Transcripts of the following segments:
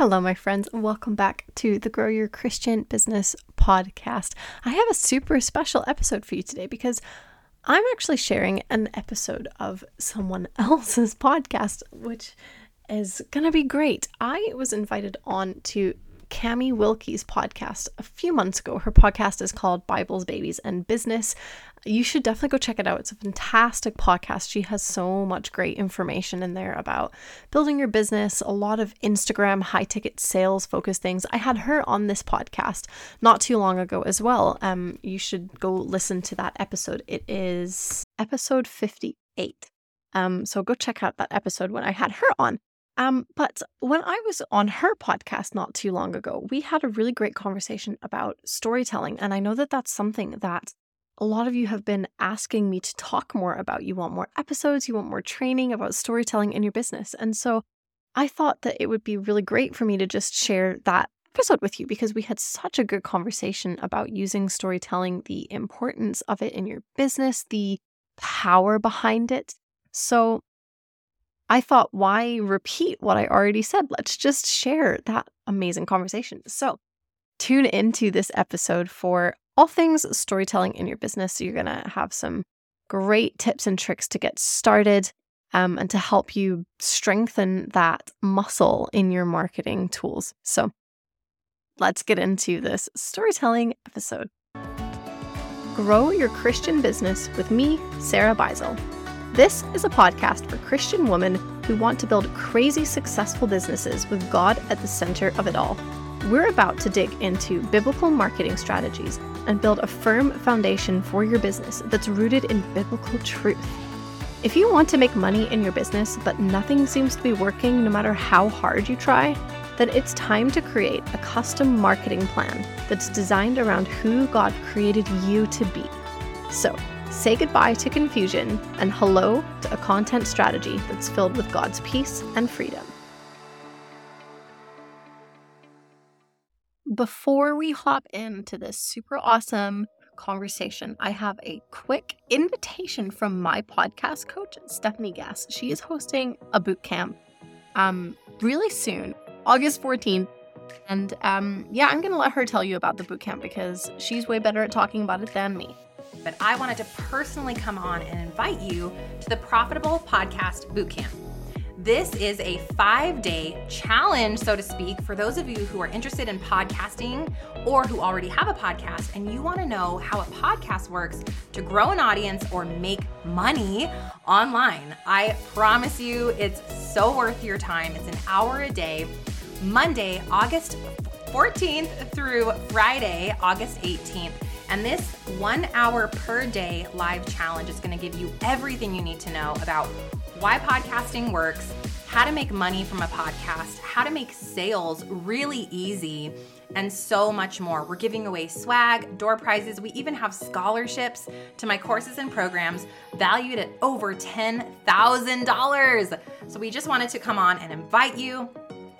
Hello, my friends, welcome back to the Grow Your Christian Business podcast. I have a super special episode for you today because I'm actually sharing an episode of someone else's podcast, which is going to be great. I was invited on to Camie Wilke's podcast a few months ago. Her podcast is called Bibles, Babies, and Business. You should definitely go check it out. It's a fantastic podcast. She has so much great information in there about building your business, a lot of Instagram high ticket sales focused things. I had her on this podcast not too long ago as well. Um, you should go listen to that episode. It is episode 58. Um, so go check out that episode when I had her on. Um, but when I was on her podcast not too long ago, we had a really great conversation about storytelling. And I know that that's something that a lot of you have been asking me to talk more about. You want more episodes, you want more training about storytelling in your business. And so I thought that it would be really great for me to just share that episode with you because we had such a good conversation about using storytelling, the importance of it in your business, the power behind it. So I thought, why repeat what I already said? Let's just share that amazing conversation. So, tune into this episode for all things storytelling in your business. So You're going to have some great tips and tricks to get started um, and to help you strengthen that muscle in your marketing tools. So, let's get into this storytelling episode. Grow your Christian business with me, Sarah Beisel. This is a podcast for Christian women who want to build crazy successful businesses with God at the center of it all. We're about to dig into biblical marketing strategies and build a firm foundation for your business that's rooted in biblical truth. If you want to make money in your business, but nothing seems to be working no matter how hard you try, then it's time to create a custom marketing plan that's designed around who God created you to be. So, Say goodbye to confusion and hello to a content strategy that's filled with God's peace and freedom. Before we hop into this super awesome conversation, I have a quick invitation from my podcast coach, Stephanie Gass. She is hosting a boot camp um, really soon, August 14th. And um, yeah, I'm going to let her tell you about the boot camp because she's way better at talking about it than me but I wanted to personally come on and invite you to the Profitable Podcast Bootcamp. This is a five day challenge, so to speak, for those of you who are interested in podcasting or who already have a podcast and you want to know how a podcast works to grow an audience or make money online. I promise you it's so worth your time. It's an hour a day, Monday, August 14th through Friday, August 18th. And this one hour per day live challenge is going to give you everything you need to know about why podcasting works, how to make money from a podcast, how to make sales really easy, and so much more. We're giving away swag, door prizes. We even have scholarships to my courses and programs valued at over $10,000. So we just wanted to come on and invite you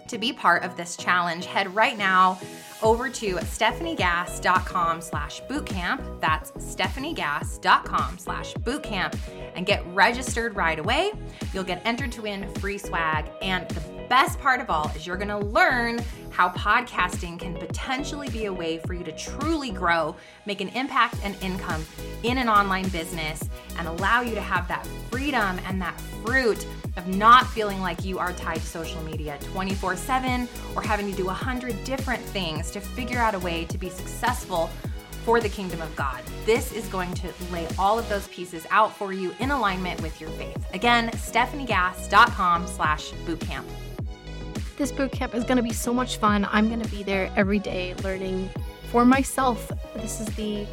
to be part of this challenge. Head right now over to stephaniegass.com slash bootcamp. That's stephaniegass.com slash bootcamp and get registered right away. You'll get entered to win free swag. And the best part of all is you're going to learn how podcasting can potentially be a way for you to truly grow, make an impact and income in an online business, and allow you to have that freedom and that fruit of not feeling like you are tied to social media 24 7 or having to do a hundred different things to figure out a way to be successful for the kingdom of God. This is going to lay all of those pieces out for you in alignment with your faith. Again, stephaniegass.com slash bootcamp. This bootcamp is going to be so much fun. I'm going to be there every day learning for myself. This is the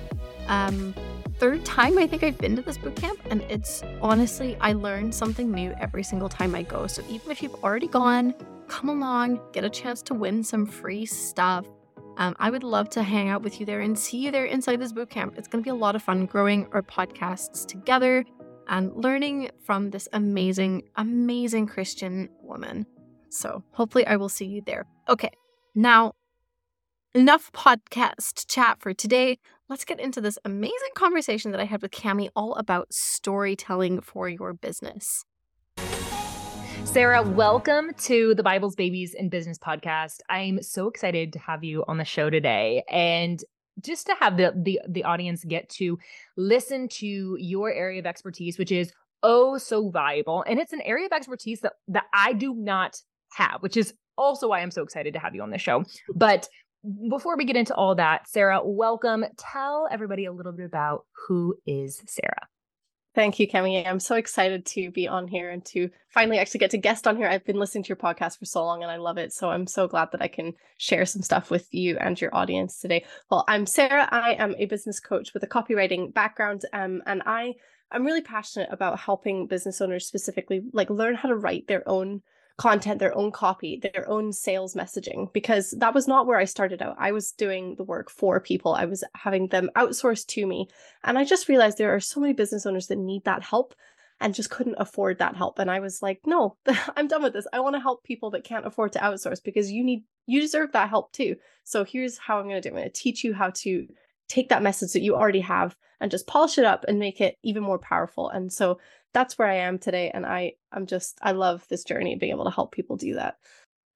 um, third time I think I've been to this bootcamp, and it's honestly, I learn something new every single time I go. So even if you've already gone, come along, get a chance to win some free stuff. Um, I would love to hang out with you there and see you there inside this bootcamp. It's going to be a lot of fun growing our podcasts together and learning from this amazing, amazing Christian woman. So hopefully, I will see you there. Okay, now enough podcast chat for today. Let's get into this amazing conversation that I had with Camie all about storytelling for your business. Sarah, welcome to the Bibles, Babies, and Business podcast. I'm so excited to have you on the show today and just to have the the the audience get to listen to your area of expertise, which is oh so valuable. And it's an area of expertise that that I do not have, which is also why I'm so excited to have you on the show. But before we get into all that, Sarah, welcome. Tell everybody a little bit about who is Sarah. Thank you, Camie. I'm so excited to be on here and to finally actually get to guest on here. I've been listening to your podcast for so long and I love it. So I'm so glad that I can share some stuff with you and your audience today. Well, I'm Sarah. I am a business coach with a copywriting background. Um, and I I'm really passionate about helping business owners specifically like learn how to write their own content, their own copy, their own sales messaging, because that was not where I started out. I was doing the work for people, I was having them outsourced to me. And I just realized there are so many business owners that need that help and just couldn't afford that help. And I was like, no, I'm done with this. I want to help people that can't afford to outsource because you need, you deserve that help too. So here's how I'm going to do it. I'm going to teach you how to take that message that you already have and just polish it up and make it even more powerful. And so that's where I am today. And I, I'm just, I love this journey being able to help people do that.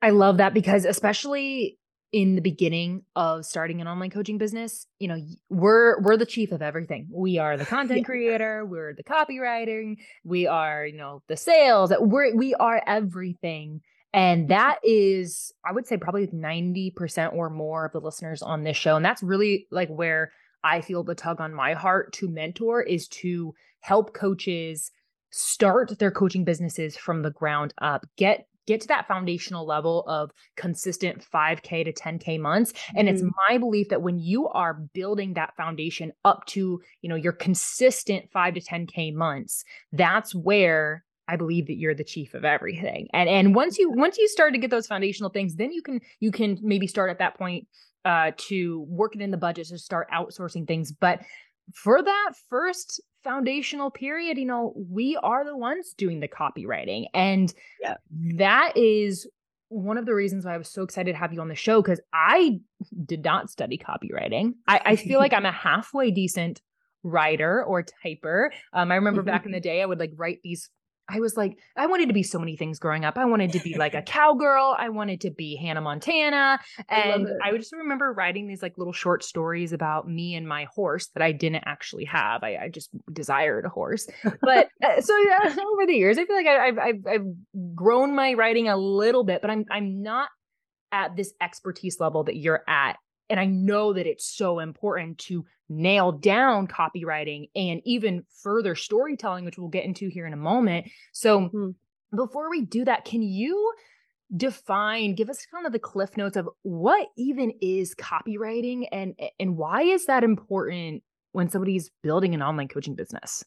I love that because especially in the beginning of starting an online coaching business, you know, we're we're the chief of everything. We are the content yeah. creator, we're the copywriting, we are, you know, the sales. We're we are everything. And that is, I would say, probably 90% or more of the listeners on this show. And that's really like where I feel the tug on my heart to mentor is to help coaches start their coaching businesses from the ground up get get to that foundational level of consistent 5k to 10k months and mm-hmm. it's my belief that when you are building that foundation up to you know your consistent 5 to 10k months that's where I believe that you're the chief of everything. And and once you once you start to get those foundational things, then you can you can maybe start at that point uh to work it in the budget to start outsourcing things. But for that first foundational period, you know, we are the ones doing the copywriting. And yeah. that is one of the reasons why I was so excited to have you on the show because I did not study copywriting. I, I feel like I'm a halfway decent writer or typer. Um, I remember back in the day, I would like write these I was like, I wanted to be so many things growing up. I wanted to be like a cowgirl. I wanted to be Hannah Montana. And I, I would just remember writing these like little short stories about me and my horse that I didn't actually have. I, I just desired a horse. But uh, so yeah, over the years, I feel like I, have I've, I've grown my writing a little bit, but I'm, I'm not at this expertise level that you're at and I know that it's so important to nail down copywriting and even further storytelling, which we'll get into here in a moment. So, mm-hmm. before we do that, can you define, give us kind of the cliff notes of what even is copywriting and and why is that important when somebody's building an online coaching business?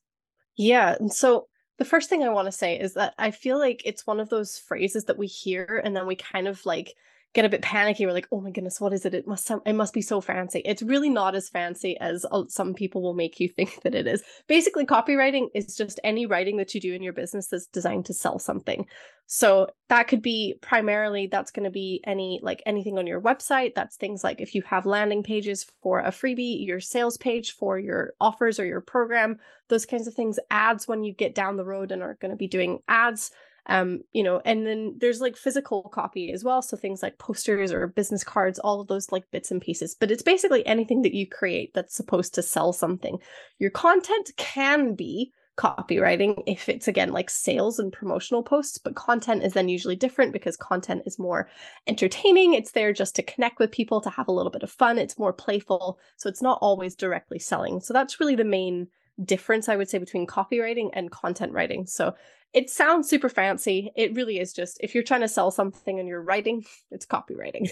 Yeah, and so the first thing I want to say is that I feel like it's one of those phrases that we hear and then we kind of like get a bit panicky. We're like, oh my goodness, what is it? It must it must be so fancy. It's really not as fancy as uh, some people will make you think that it is. Basically, copywriting is just any writing that you do in your business that's designed to sell something. So that could be primarily that's going to be any like anything on your website. That's things like if you have landing pages for a freebie, your sales page for your offers or your program, those kinds of things. Ads when you get down the road and are going to be doing ads um you know and then there's like physical copy as well so things like posters or business cards all of those like bits and pieces but it's basically anything that you create that's supposed to sell something. Your content can be copywriting if it's again like sales and promotional posts but content is then usually different because content is more entertaining it's there just to connect with people to have a little bit of fun it's more playful so it's not always directly selling. So that's really the main difference i would say between copywriting and content writing so it sounds super fancy. It really is just if you're trying to sell something and you're writing, it's copywriting.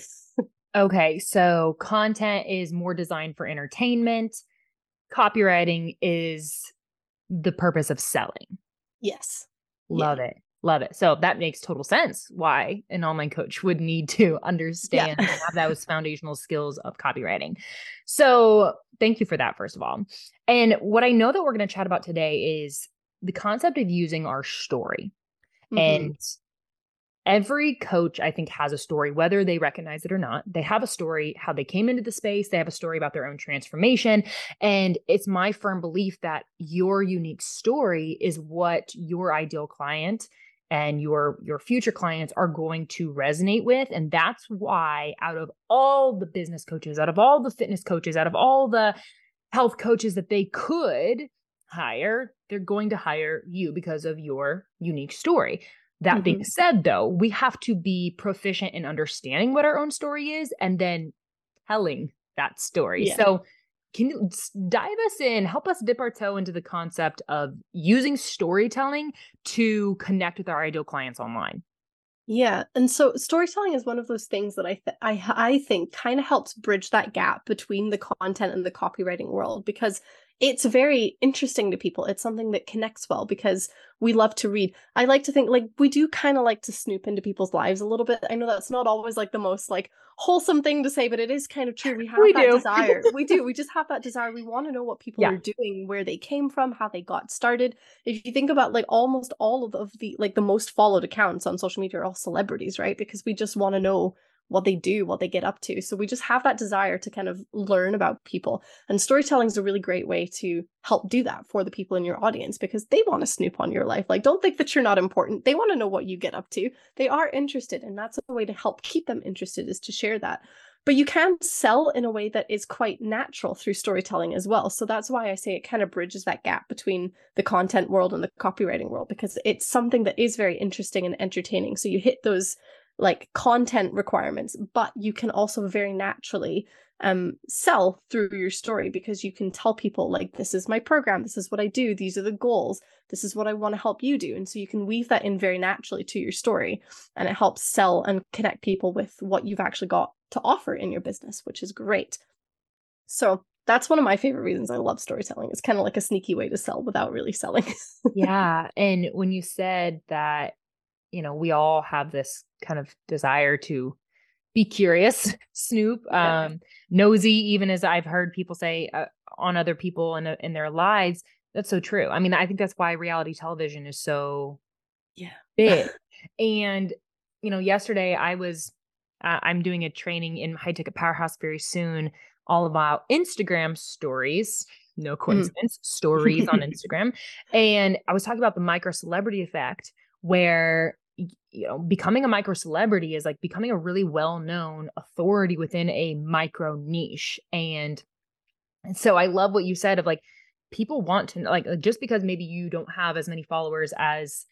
okay, so content is more designed for entertainment. Copywriting is the purpose of selling. Yes. Love yeah. it. Love it. So that makes total sense why an online coach would need to understand yeah. and have those foundational skills of copywriting. So thank you for that, first of all. And what I know that we're going to chat about today is the concept of using our story. Mm-hmm. And every coach, I think, has a story, whether they recognize it or not. They have a story, how they came into the space, they have a story about their own transformation. And it's my firm belief that your unique story is what your ideal client and your your future clients are going to resonate with and that's why out of all the business coaches out of all the fitness coaches out of all the health coaches that they could hire they're going to hire you because of your unique story that mm-hmm. being said though we have to be proficient in understanding what our own story is and then telling that story yeah. so can you dive us in, help us dip our toe into the concept of using storytelling to connect with our ideal clients online? Yeah, and so storytelling is one of those things that I th- I I think kind of helps bridge that gap between the content and the copywriting world because it's very interesting to people. It's something that connects well because we love to read. I like to think like we do kind of like to snoop into people's lives a little bit. I know that's not always like the most like wholesome thing to say, but it is kind of true. We have we that do. desire. we do. We just have that desire. We want to know what people yeah. are doing, where they came from, how they got started. If you think about like almost all of the like the most followed accounts on social media are all celebrities, right? Because we just want to know what they do, what they get up to. So we just have that desire to kind of learn about people. And storytelling is a really great way to help do that for the people in your audience because they want to snoop on your life. Like, don't think that you're not important. They want to know what you get up to. They are interested. And that's a way to help keep them interested is to share that. But you can sell in a way that is quite natural through storytelling as well. So that's why I say it kind of bridges that gap between the content world and the copywriting world because it's something that is very interesting and entertaining. So you hit those like content requirements, but you can also very naturally um sell through your story because you can tell people like this is my program, this is what I do, these are the goals, this is what I want to help you do. And so you can weave that in very naturally to your story and it helps sell and connect people with what you've actually got to offer in your business, which is great. So that's one of my favorite reasons I love storytelling. It's kind of like a sneaky way to sell without really selling. yeah. And when you said that you know, we all have this kind of desire to be curious, snoop, yeah. um, nosy, even as I've heard people say uh, on other people in, in their lives. That's so true. I mean, I think that's why reality television is so yeah big. and you know, yesterday I was uh, I'm doing a training in High Ticket Powerhouse very soon, all about Instagram stories. No mm. coincidence, mm. stories on Instagram. And I was talking about the micro celebrity effect, where you know becoming a micro celebrity is like becoming a really well known authority within a micro niche and, so i love what you said of like people want to like just because maybe you don't have as many followers as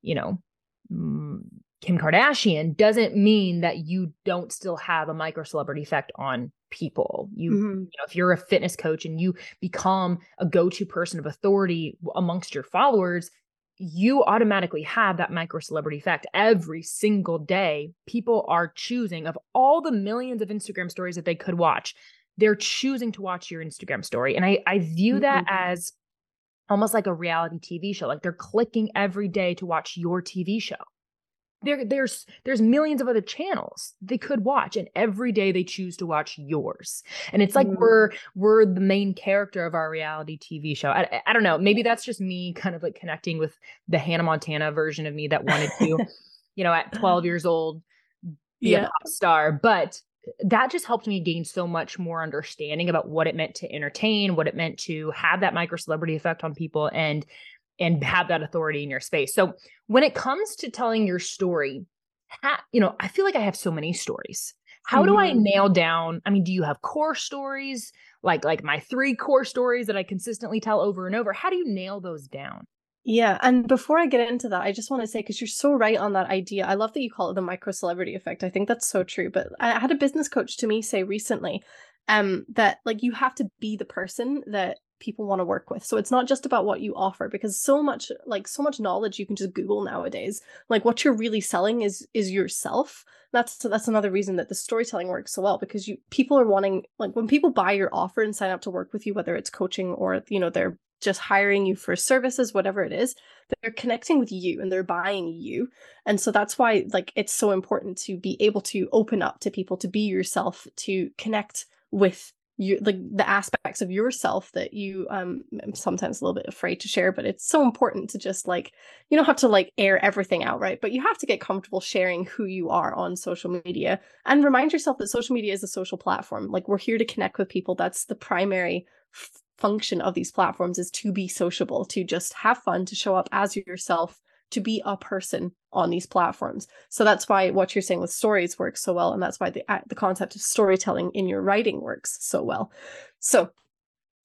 you know mm, kim kardashian doesn't mean that you don't still have a micro celebrity effect on people you, mm-hmm. you know if you're a fitness coach and you become a go-to person of authority amongst your followers you automatically have that micro celebrity effect every single day. People are choosing of all the millions of Instagram stories that they could watch, they're choosing to watch your Instagram story. And I, I view that mm-hmm. as almost like a reality TV show. Like they're clicking every day to watch your TV show there there's there's millions of other channels they could watch and every day they choose to watch yours and it's like mm. we're we're the main character of our reality tv show I, I don't know maybe that's just me kind of like connecting with the hannah montana version of me that wanted to you know at 12 years old be yeah. a pop star but that just helped me gain so much more understanding about what it meant to entertain what it meant to have that micro celebrity effect on people and and have that authority in your space. So when it comes to telling your story, ha- you know, I feel like I have so many stories. How mm-hmm. do I mm-hmm. nail down? I mean, do you have core stories like like my three core stories that I consistently tell over and over? How do you nail those down? Yeah, and before I get into that, I just want to say because you're so right on that idea. I love that you call it the micro celebrity effect. I think that's so true. But I had a business coach to me say recently um that like you have to be the person that people want to work with. So it's not just about what you offer because so much like so much knowledge you can just google nowadays. Like what you're really selling is is yourself. That's that's another reason that the storytelling works so well because you people are wanting like when people buy your offer and sign up to work with you whether it's coaching or you know they're just hiring you for services whatever it is they're connecting with you and they're buying you and so that's why like it's so important to be able to open up to people to be yourself to connect with you like the aspects of yourself that you um I'm sometimes a little bit afraid to share but it's so important to just like you don't have to like air everything out right? But you have to get comfortable sharing who you are on social media and remind yourself that social media is a social platform. Like we're here to connect with people. That's the primary f- function of these platforms is to be sociable to just have fun to show up as yourself to be a person on these platforms. So that's why what you're saying with stories works so well, and that's why the the concept of storytelling in your writing works so well. So,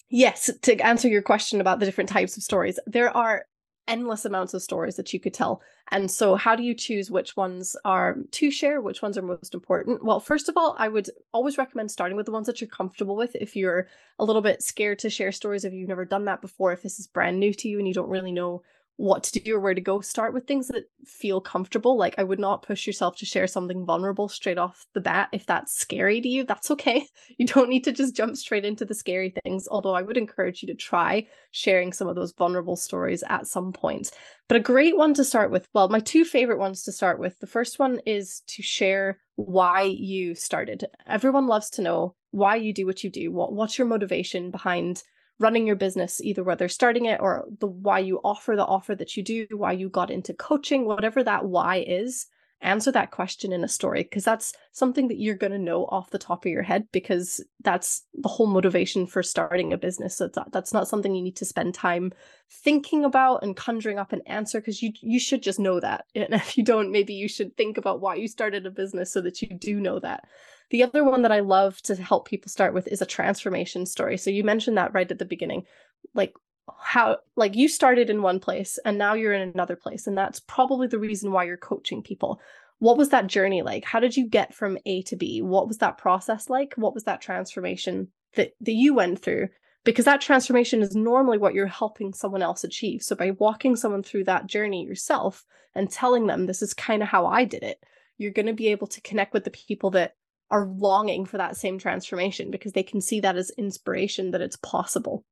yes, to answer your question about the different types of stories, there are endless amounts of stories that you could tell. And so, how do you choose which ones are to share, which ones are most important? Well, first of all, I would always recommend starting with the ones that you're comfortable with. If you're a little bit scared to share stories, if you've never done that before, if this is brand new to you and you don't really know what to do or where to go. Start with things that feel comfortable. Like i would not push yourself to share something vulnerable straight off the bat if that's scary to you. That's okay. You don't need to just jump straight into the scary things although i would encourage you to try sharing some of those vulnerable stories at some point. But a great one to start with well my two favorite ones to start with. The first one is to share why you started. Everyone loves to know why you do what you do. What what's your motivation behind running your business, either whether starting it or the why you offer the offer that you do, why you got into coaching, whatever that why is, answer that question in a story because that's something that you're going to know off the top of your head because that's the whole motivation for starting a business. So that's, not something you need to spend time thinking about and conjuring up an answer because you you should just know that. And if you don't maybe you should think about why you started a business so that you do know that the other one that I love to help people start with is a transformation story. So you mentioned that right at the beginning. Like how like you started in one place and now you're in another place and that's probably the reason why you're coaching people. What was that journey like? How did you get from A to B? What was that process like? What was that transformation that that you went through? Because that transformation is normally what you're helping someone else achieve. So by walking someone through that journey yourself and telling them this is kind of how I did it, you're going to be able to connect with the people that are longing for that same transformation because they can see that as inspiration that it's possible.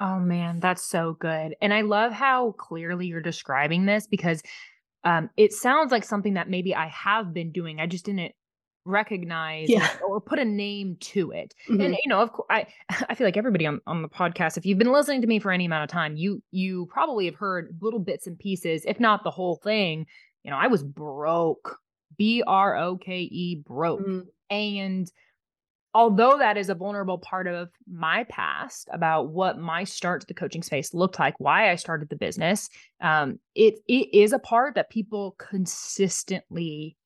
Oh man, that's so good. And I love how clearly you're describing this because um, it sounds like something that maybe I have been doing. I just didn't recognize yeah. or put a name to it. Mm-hmm. And you know, of course, I I feel like everybody on on the podcast, if you've been listening to me for any amount of time, you you probably have heard little bits and pieces, if not the whole thing. You know, I was broke B R O K E, broke. Mm. And although that is a vulnerable part of my past about what my start to the coaching space looked like, why I started the business, um, it it is a part that people consistently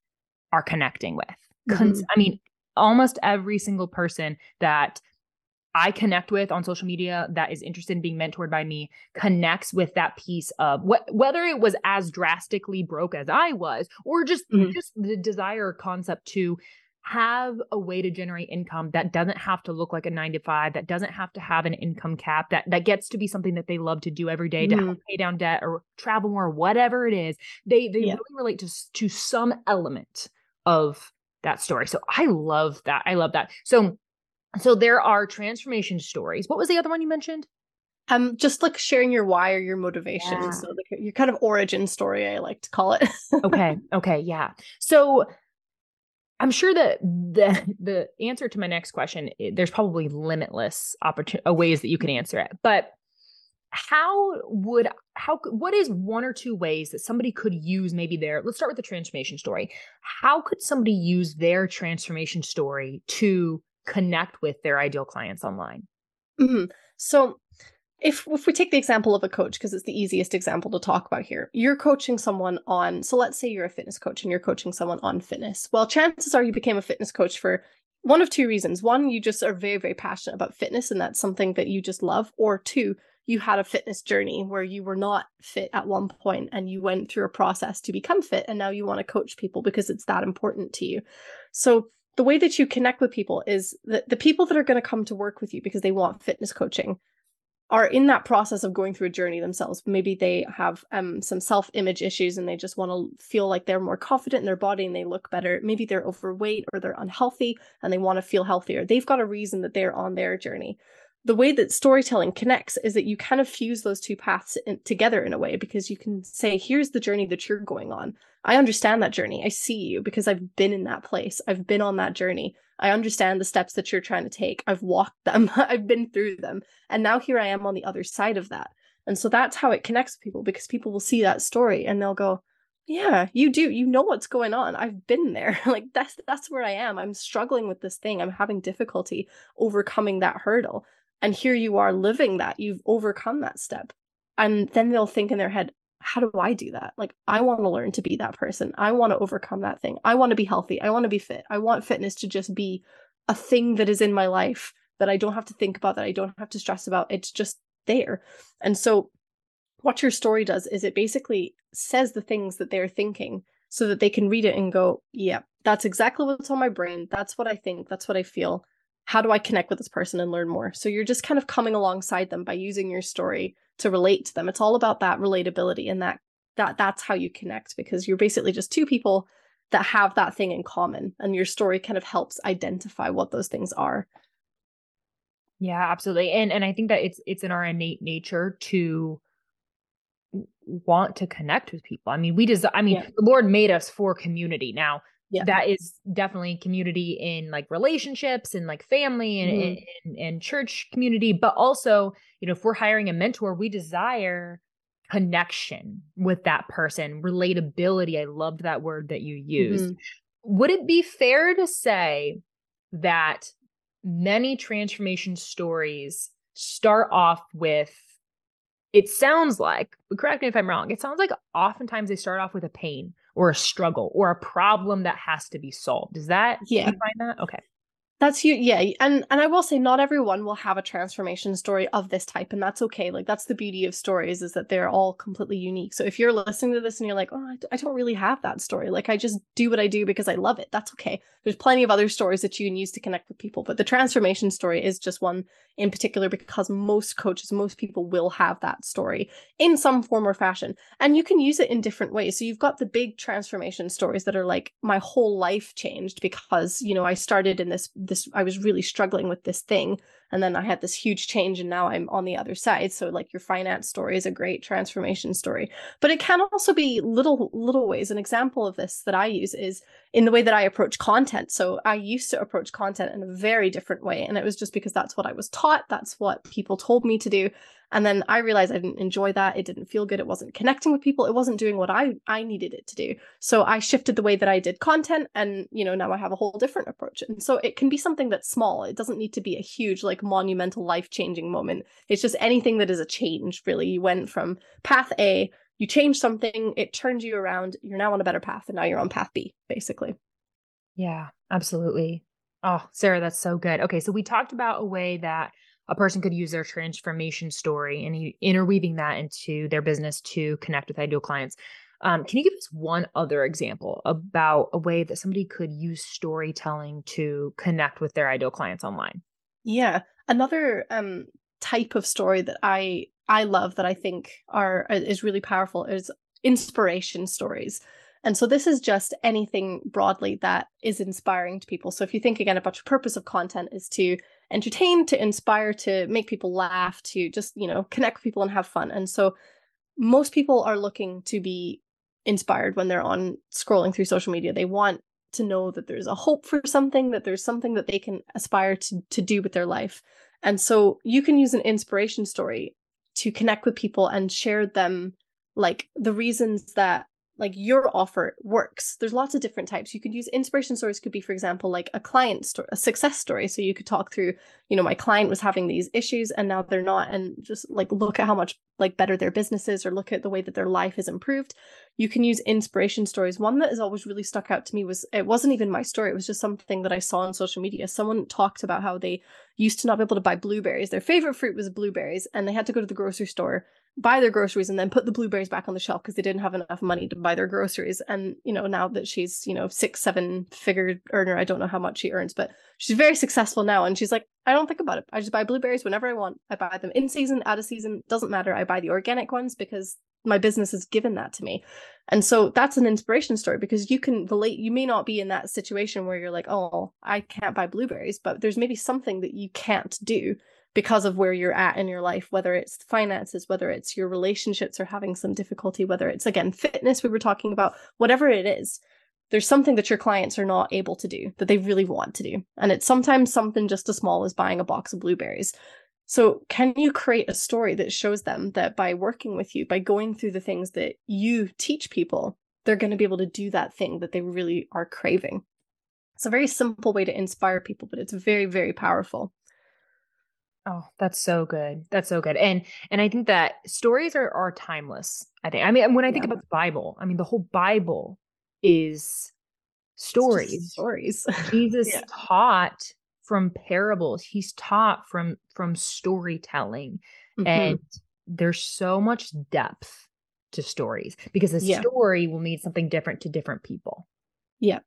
are connecting with. Cons- mm-hmm. I mean, almost every single person that I connect with on social media that is interested in being mentored by me connects with that piece of what whether it was as drastically broke as I was or just mm-hmm. just the desire concept to have a way to generate income that doesn't have to look like a 9 to 5 that doesn't have to have an income cap that that gets to be something that they love to do every day mm-hmm. to help pay down debt or travel more whatever it is they they yeah. really relate to to some element of that story so i love that i love that so so there are transformation stories. What was the other one you mentioned? Um, just like sharing your why or your motivation. Yeah. So like your kind of origin story, I like to call it. okay. Okay. Yeah. So I'm sure that the the answer to my next question, eh, there's probably limitless opportunity uh, ways that you can answer it. But how would how what is one or two ways that somebody could use maybe their let's start with the transformation story. How could somebody use their transformation story to connect with their ideal clients online? Mm-hmm. So, if if we take the example of a coach because it's the easiest example to talk about here. You're coaching someone on so let's say you're a fitness coach and you're coaching someone on fitness. Well chances are you became a fitness coach for one of two reasons. One you just are very very passionate about fitness and that's something that you just love. Or two you had a fitness journey where you were not fit at one point and you went through a process to become fit and now you want to coach people because it's that important to you. So the way that you connect with people is that the people that are going to come to work with you because they want fitness coaching are in that process of going through a journey themselves. Maybe they have um, some self image issues and they just want to feel like they're more confident in their body and they look better. Maybe they're overweight or they're unhealthy and they want to feel healthier. They've got a reason that they're on their journey the way that storytelling connects is that you kind of fuse those two paths in, together in a way because you can say here's the journey that you're going on i understand that journey. I see you because i've been in that place. I've been on that journey. I understand the steps that you're trying to take. I've walked them. I've been through them. And now here i am on the other side of that. And so that's how it connects with people because people will see that story and they'll go yeah you do. You know what's going on. I've been there. Like that's that's where i am. I'm struggling with this thing. I'm having difficulty overcoming that hurdle. And here you are living that. You've overcome that step. And then they'll think in their head how do I do that? Like, I want to learn to be that person. I want to overcome that thing. I want to be healthy. I want to be fit. I want fitness to just be a thing that is in my life that I don't have to think about, that I don't have to stress about. It's just there. And so, what your story does is it basically says the things that they're thinking so that they can read it and go, yeah, that's exactly what's on my brain. That's what I think. That's what I feel. How do I connect with this person and learn more? So you're just kind of coming alongside them by using your story to relate to them. It's all about that relatability and that that that's how you connect because you're basically just two people that have that thing in common and your story kind of helps identify what those things are. Yeah, absolutely. And and I think that it's it's in our innate nature to want to connect with people. I mean, we just I mean, yeah. the Lord made us for community. Now, yeah. that is definitely community in like relationships and like family and, mm-hmm. and, and church community, but also, you know, if we're hiring a mentor, we desire connection with that person, relatability. I loved that word that you used. Mm-hmm. Would it be fair to say that many transformation stories start off with it sounds like, correct me if I'm wrong, it sounds like oftentimes they start off with a pain or a struggle or a problem that has to be solved. Is that yeah? You find that okay? That's you, yeah. And and I will say not everyone will have a transformation story of this type, and that's okay. Like that's the beauty of stories is that they're all completely unique. So if you're listening to this and you're like, oh, I don't really have that story, like I just do what I do because I love it. That's okay. There's plenty of other stories that you can use to connect with people, but the transformation story is just one in particular because most coaches, most people will have that story in some form or fashion, and you can use it in different ways. So you've got the big transformation stories that are like my whole life changed because you know I started in this this I was really struggling with this thing and then I had this huge change and now I'm on the other side. So like your finance story is a great transformation story. But it can also be little little ways. An example of this that I use is in the way that I approach content. So I used to approach content in a very different way and it was just because that's what I was taught, that's what people told me to do. And then I realized I didn't enjoy that. It didn't feel good. It wasn't connecting with people. It wasn't doing what I I needed it to do. So I shifted the way that I did content and, you know, now I have a whole different approach. And so it can be something that's small. It doesn't need to be a huge like monumental life-changing moment. It's just anything that is a change, really. You went from path A, you changed something, it turned you around, you're now on a better path and now you're on path B, basically. Yeah, absolutely. Oh, Sarah, that's so good. Okay, so we talked about a way that a person could use their transformation story and interweaving that into their business to connect with ideal clients. Um, can you give us one other example about a way that somebody could use storytelling to connect with their ideal clients online? Yeah, another um, type of story that I I love that I think are uh, is really powerful is inspiration stories. And so this is just anything broadly that is inspiring to people. So if you think again about your purpose of content is to entertain, to inspire, to make people laugh, to just, you know, connect with people and have fun. And so most people are looking to be inspired when they're on scrolling through social media. They want to know that there's a hope for something, that there's something that they can aspire to to do with their life. And so you can use an inspiration story to connect with people and share them like the reasons that like your offer works. There's lots of different types. You could use inspiration stories could be for example like a client story a success story. So you could talk through you know my client was having these issues and now they're not and just like look at how much like better their business is or look at the way that their life is improved. You can use inspiration stories. One that has always really stuck out to me was it wasn't even my story. It was just something that i saw on social media. Someone talked about how they used to not be able to buy blueberries. Their favorite fruit was blueberries and they had to go to the grocery store buy their groceries and then put the blueberries back on the shelf because they didn't have enough money to buy their groceries. And, you know, now that she's, you know, six, seven figure earner, I don't know how much she earns, but she's very successful now. And she's like, I don't think about it. I just buy blueberries whenever I want. I buy them in season, out of season, doesn't matter. I buy the organic ones because my business has given that to me. And so that's an inspiration story because you can relate. You may not be in that situation where you're like, oh, I can't buy blueberries, but there's maybe something that you can't do because of where you're at in your life, whether it's finances, whether it's your relationships are having some difficulty, whether it's again fitness, we were talking about, whatever it is, there's something that your clients are not able to do that they really want to do. And it's sometimes something just as small as buying a box of blueberries. So, can you create a story that shows them that by working with you, by going through the things that you teach people, they're going to be able to do that thing that they really are craving? It's a very simple way to inspire people, but it's very, very powerful. Oh, that's so good. That's so good. And and I think that stories are are timeless. I think. I mean, when I think Yeah. about the Bible, I mean, the whole Bible is stories. Stories. Jesus Yeah. taught from parables. He's taught from from storytelling. Mhm. And there's so much depth to stories because a Yeah. story will mean something different to different people. Yeah.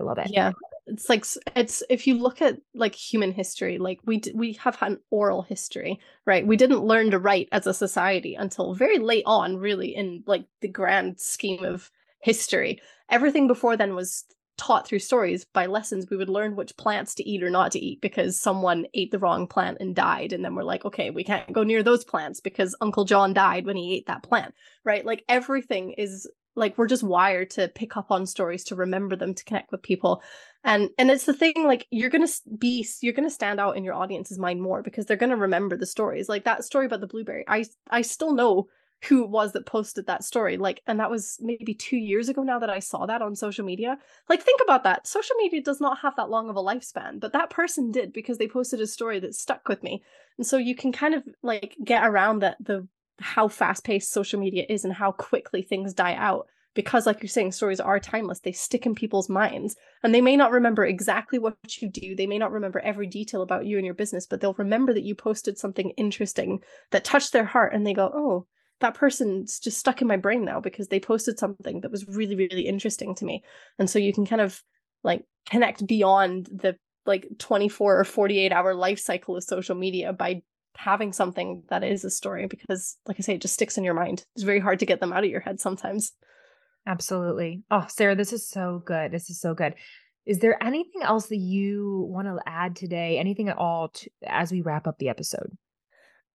I love it. Yeah. It's like it's if you look at like human history, like we d- we have had an oral history, right? We didn't learn to write as a society until very late on, really, in like the grand scheme of history. Everything before then was taught through stories by lessons. We would learn which plants to eat or not to eat because someone ate the wrong plant and died, and then we're like, okay, we can't go near those plants because Uncle John died when he ate that plant, right? Like everything is like we're just wired to pick up on stories to remember them to connect with people and and it's the thing like you're gonna be you're gonna stand out in your audience's mind more because they're gonna remember the stories like that story about the blueberry i i still know who it was that posted that story like and that was maybe two years ago now that i saw that on social media. Like think about that social media does not have that long of a lifespan but that person did because they posted a story that stuck with me. And so you can kind of like get around that the how fast paced social media is and how quickly things die out because like you're saying stories are timeless. They stick in people's minds and they may not remember exactly what you do. They may not remember every detail about you and your business but they'll remember that you posted something interesting that touched their heart and they go oh that person's just stuck in my brain now because they posted something that was really really interesting to me. And so you can kind of like connect beyond the like 24 or 48 hour life cycle of social media by having something that is a story because like i say it just sticks in your mind. It's very hard to get them out of your head sometimes Absolutely. Oh, Sarah, this is so good. This is so good. Is there anything else that you want to add today? Anything at all to, as we wrap up the episode?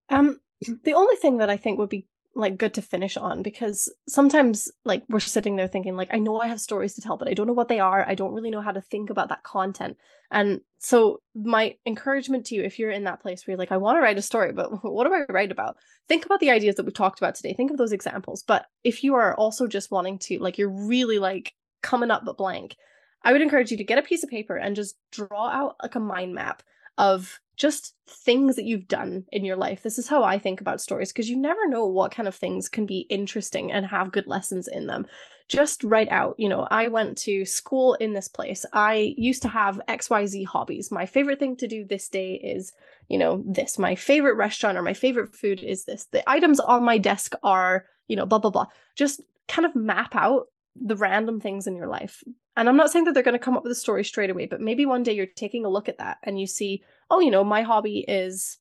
Um, the only thing that I think would be like good to finish on because sometimes like we're sitting there thinking like I know I have stories to tell but I don't know what they are. I don't really know how to think about that content. And so my encouragement to you if you're in that place where you're like I want to write a story but what do I write about? Think about the ideas that we talked about today. Think of those examples. But if you are also just wanting to like you're really like coming up but blank, I would encourage you to get a piece of paper and just draw out like a mind map of just things that you've done in your life. This is how I think about stories because you never know what kind of things can be interesting and have good lessons in them. Just write out, you know, I went to school in this place. I used to have XYZ hobbies. My favorite thing to do this day is, you know, this. My favorite restaurant or my favorite food is this. The items on my desk are, you know, blah, blah, blah. Just kind of map out the random things in your life. And I'm not saying that they're going to come up with a story straight away, but maybe one day you're taking a look at that and you see, oh, you know, my hobby is,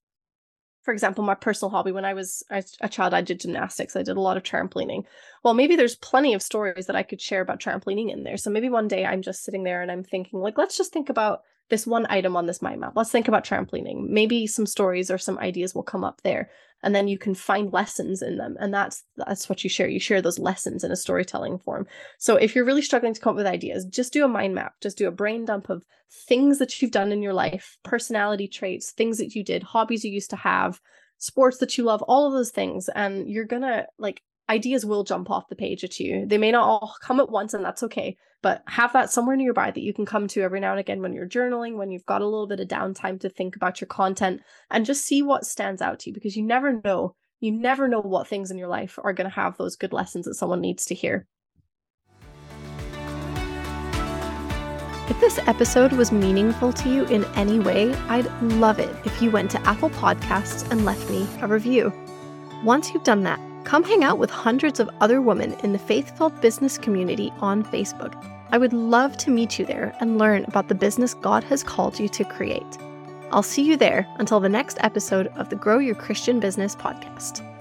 for example, my personal hobby. When I was a child, I did gymnastics. I did a lot of trampolining. Well, maybe there's plenty of stories that I could share about trampolining in there. So maybe one day I'm just sitting there and I'm thinking, like, let's just think about this one item on this mind map. Let's think about trampolining. Maybe some stories or some ideas will come up there. And then you can find lessons in them. And that's that's what you share. You share those lessons in a storytelling form. So if you're really struggling to come up with ideas, just do a mind map. Just do a brain dump of things that you've done in your life, personality traits, things that you did, hobbies you used to have, sports that you love, all of those things. And you're gonna like ideas will jump off the page at you. They may not all come at once, and that's okay. But have that somewhere nearby that you can come to every now and again when you're journaling, when you've got a little bit of downtime to think about your content and just see what stands out to you because you never know. You never know what things in your life are going to have those good lessons that someone needs to hear. If this episode was meaningful to you in any way, I'd love it if you went to Apple Podcasts and left me a review. Once you've done that, come hang out with hundreds of other women in the Faith Filled Business community on Facebook. I would love to meet you there and learn about the business God has called you to create. I'll see you there until the next episode of the Grow Your Christian Business podcast.